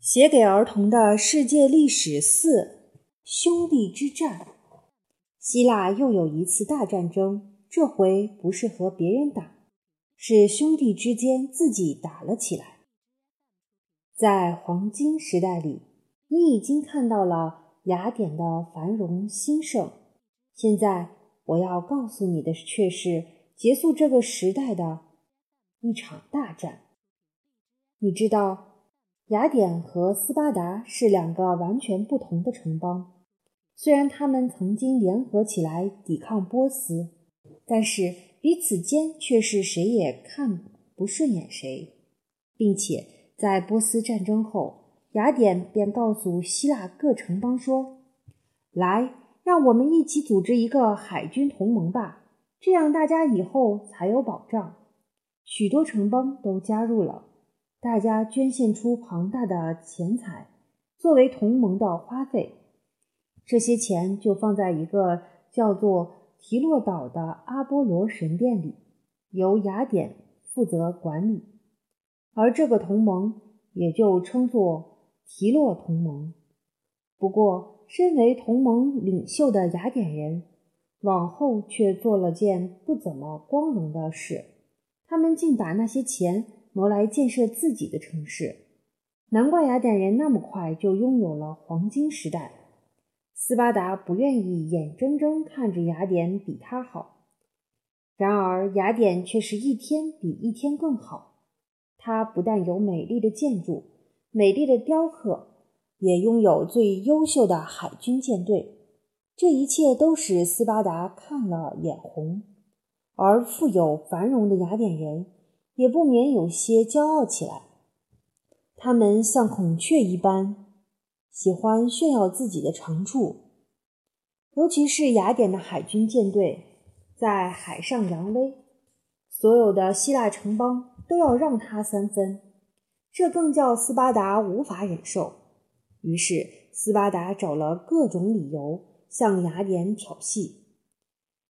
写给儿童的世界历史四：兄弟之战。希腊又有一次大战争，这回不是和别人打，是兄弟之间自己打了起来。在黄金时代里，你已经看到了雅典的繁荣兴盛。现在我要告诉你的却是结束这个时代的一场大战。你知道？雅典和斯巴达是两个完全不同的城邦，虽然他们曾经联合起来抵抗波斯，但是彼此间却是谁也看不顺眼谁，并且在波斯战争后，雅典便告诉希腊各城邦说：“来，让我们一起组织一个海军同盟吧，这样大家以后才有保障。”许多城邦都加入了。大家捐献出庞大的钱财作为同盟的花费，这些钱就放在一个叫做提洛岛的阿波罗神殿里，由雅典负责管理，而这个同盟也就称作提洛同盟。不过，身为同盟领袖的雅典人往后却做了件不怎么光荣的事，他们竟把那些钱。挪来建设自己的城市，难怪雅典人那么快就拥有了黄金时代。斯巴达不愿意眼睁睁看着雅典比他好，然而雅典却是一天比一天更好。它不但有美丽的建筑、美丽的雕刻，也拥有最优秀的海军舰队。这一切都使斯巴达看了眼红，而富有繁荣的雅典人。也不免有些骄傲起来。他们像孔雀一般，喜欢炫耀自己的长处。尤其是雅典的海军舰队，在海上扬威，所有的希腊城邦都要让他三分，这更叫斯巴达无法忍受。于是，斯巴达找了各种理由向雅典挑衅。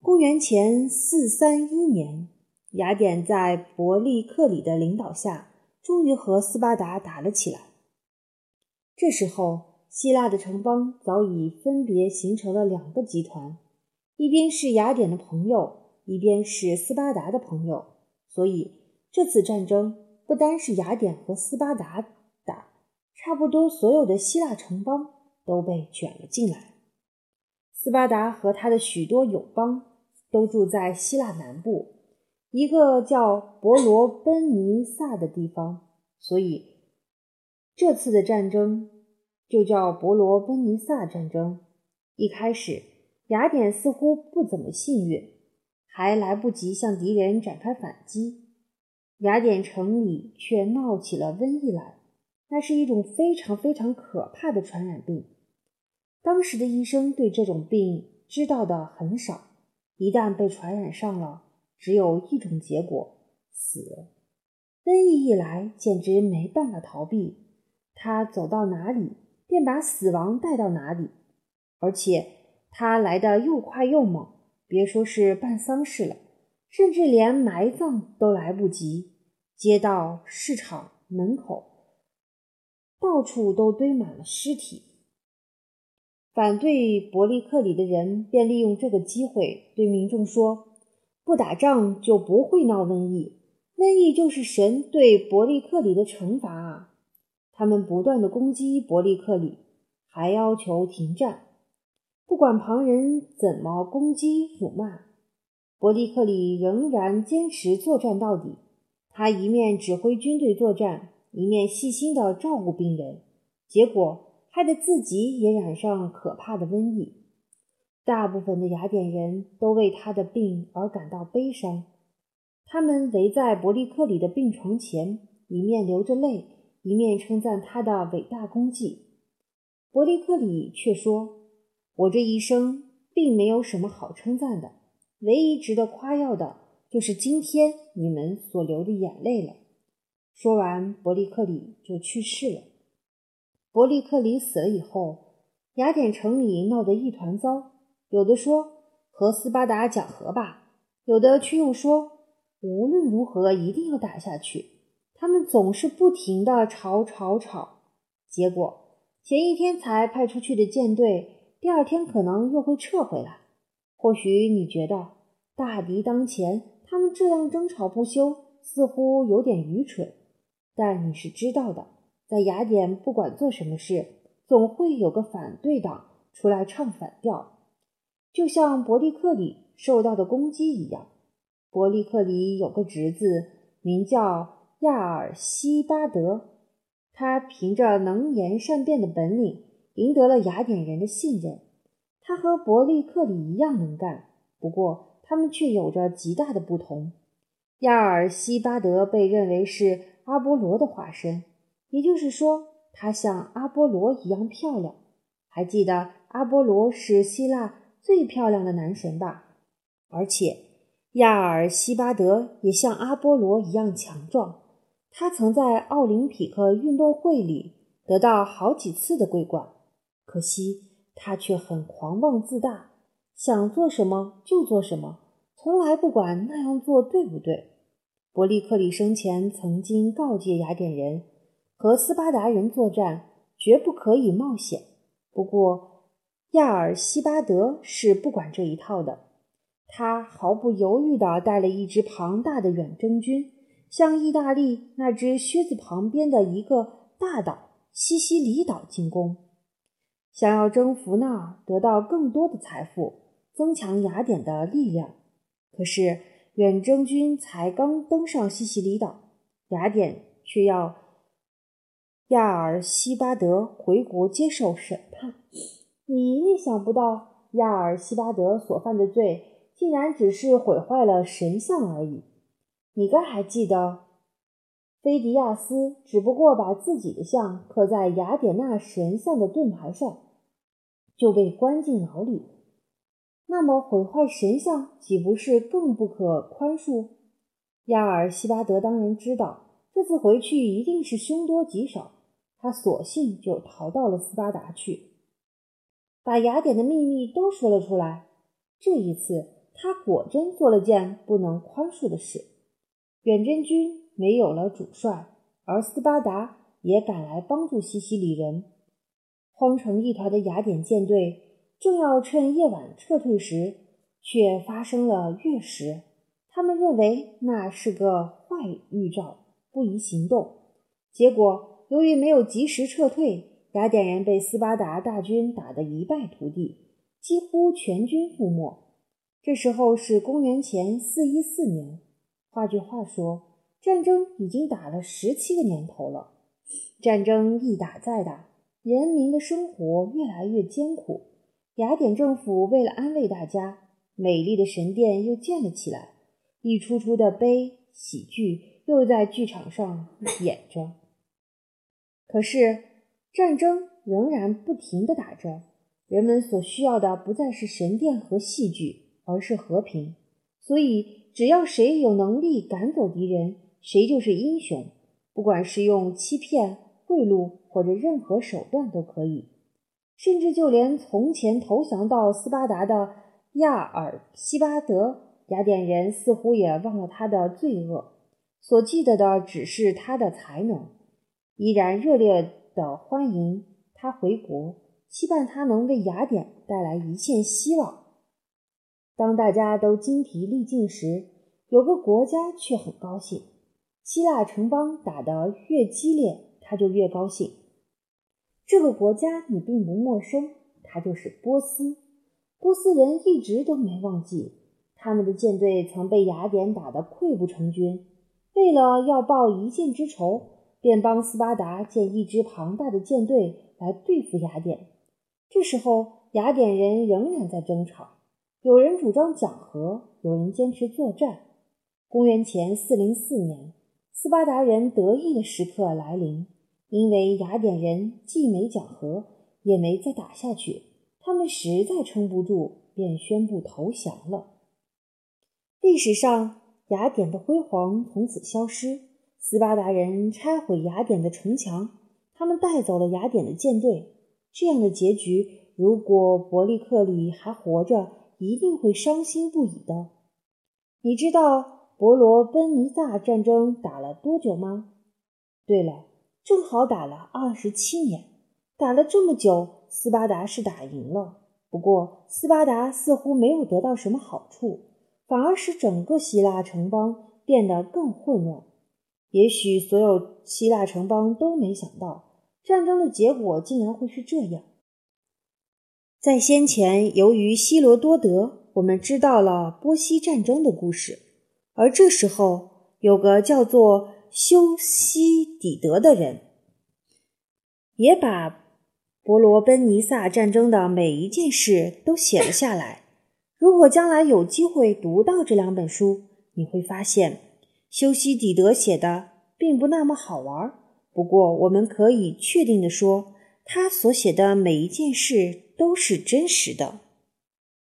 公元前四三一年。雅典在伯利克里的领导下，终于和斯巴达打了起来。这时候，希腊的城邦早已分别形成了两个集团，一边是雅典的朋友，一边是斯巴达的朋友。所以，这次战争不单是雅典和斯巴达打，差不多所有的希腊城邦都被卷了进来。斯巴达和他的许多友邦都住在希腊南部。一个叫伯罗奔尼撒的地方，所以这次的战争就叫伯罗奔尼撒战争。一开始，雅典似乎不怎么幸运，还来不及向敌人展开反击，雅典城里却闹起了瘟疫来。那是一种非常非常可怕的传染病。当时的医生对这种病知道的很少，一旦被传染上了。只有一种结果，死。瘟疫一来，简直没办法逃避。他走到哪里，便把死亡带到哪里，而且他来的又快又猛。别说是办丧事了，甚至连埋葬都来不及。街道、市场门口，到处都堆满了尸体。反对伯利克里的人便利用这个机会对民众说。不打仗就不会闹瘟疫，瘟疫就是神对伯利克里的惩罚啊！他们不断的攻击伯利克里，还要求停战。不管旁人怎么攻击辱骂，伯利克里仍然坚持作战到底。他一面指挥军队作战，一面细心的照顾病人，结果害得自己也染上可怕的瘟疫。大部分的雅典人都为他的病而感到悲伤，他们围在伯利克里的病床前，一面流着泪，一面称赞他的伟大功绩。伯利克里却说：“我这一生并没有什么好称赞的，唯一值得夸耀的就是今天你们所流的眼泪了。”说完，伯利克里就去世了。伯利克里死了以后，雅典城里闹得一团糟。有的说和斯巴达讲和吧，有的却又说无论如何一定要打下去。他们总是不停的吵吵吵，结果前一天才派出去的舰队，第二天可能又会撤回来。或许你觉得大敌当前，他们这样争吵不休，似乎有点愚蠢。但你是知道的，在雅典，不管做什么事，总会有个反对党出来唱反调，就像伯利克里受到的攻击一样。伯利克里有个侄子，名叫亚尔西巴德，他凭着能言善辩的本领，赢得了雅典人的信任。他和伯利克里一样能干，不过他们却有着极大的不同。亚尔西巴德被认为是阿波罗的化身，也就是说，他像阿波罗一样漂亮。还记得阿波罗是希腊最漂亮的男神吧？而且亚尔西巴德也像阿波罗一样强壮。他曾在奥林匹克运动会里得到好几次的桂冠，可惜。他却很狂妄自大，想做什么就做什么，从来不管那样做对不对。伯利克里生前曾经告诫雅典人，和斯巴达人作战绝不可以冒险。不过亚尔西巴德是不管这一套的，他毫不犹豫地带了一支庞大的远征军，向意大利那只靴子旁边的一个大岛西西里岛进攻。想要征服那儿，得到更多的财富，增强雅典的力量。可是远征军才刚登上西西里岛，雅典却要亚尔西巴德回国接受审判。你意想不到，亚尔西巴德所犯的罪，竟然只是毁坏了神像而已。你该还记得，菲迪亚斯只不过把自己的像刻在雅典娜神像的盾牌上。就被关进牢里，那么毁坏神像岂不是更不可宽恕？亚尔西巴德当然知道，这次回去一定是凶多吉少，他索性就逃到了斯巴达去，把雅典的秘密都说了出来。这一次，他果真做了件不能宽恕的事。远征军没有了主帅，而斯巴达也赶来帮助西西里人。慌成一团的雅典舰队正要趁夜晚撤退时，却发生了月食。他们认为那是个坏预兆，不宜行动。结果，由于没有及时撤退，雅典人被斯巴达大军打得一败涂地，几乎全军覆没。这时候是公元前四一四年，换句话说，战争已经打了十七个年头了。战争一打再打。人民的生活越来越艰苦，雅典政府为了安慰大家，美丽的神殿又建了起来，一出出的悲喜剧又在剧场上演着。可是战争仍然不停地打着，人们所需要的不再是神殿和戏剧，而是和平。所以，只要谁有能力赶走敌人，谁就是英雄，不管是用欺骗。贿赂或者任何手段都可以，甚至就连从前投降到斯巴达的亚尔西巴德，雅典人似乎也忘了他的罪恶，所记得的只是他的才能，依然热烈的欢迎他回国，期盼他能为雅典带来一线希望。当大家都精疲力尽时，有个国家却很高兴，希腊城邦打得越激烈。他就越高兴。这个国家你并不陌生，它就是波斯。波斯人一直都没忘记，他们的舰队曾被雅典打得溃不成军。为了要报一箭之仇，便帮斯巴达建一支庞大的舰队来对付雅典。这时候，雅典人仍然在争吵，有人主张讲和，有人坚持作战。公元前四零四年，斯巴达人得意的时刻来临。因为雅典人既没讲和，也没再打下去，他们实在撑不住，便宣布投降了。历史上，雅典的辉煌从此消失。斯巴达人拆毁雅典的城墙，他们带走了雅典的舰队。这样的结局，如果伯利克里还活着，一定会伤心不已的。你知道伯罗奔尼撒战争打了多久吗？对了。正好打了二十七年。打了这么久，斯巴达是打赢了。不过，斯巴达似乎没有得到什么好处，反而使整个希腊城邦变得更混乱。也许所有希腊城邦都没想到，战争的结果竟然会是这样。在先前，由于希罗多德，我们知道了波西战争的故事，而这时候有个叫做修昔底德的人，也把。伯罗奔尼撒战争的每一件事都写了下来。如果将来有机会读到这两本书，你会发现修昔底德写的并不那么好玩。不过，我们可以确定的说，他所写的每一件事都是真实的。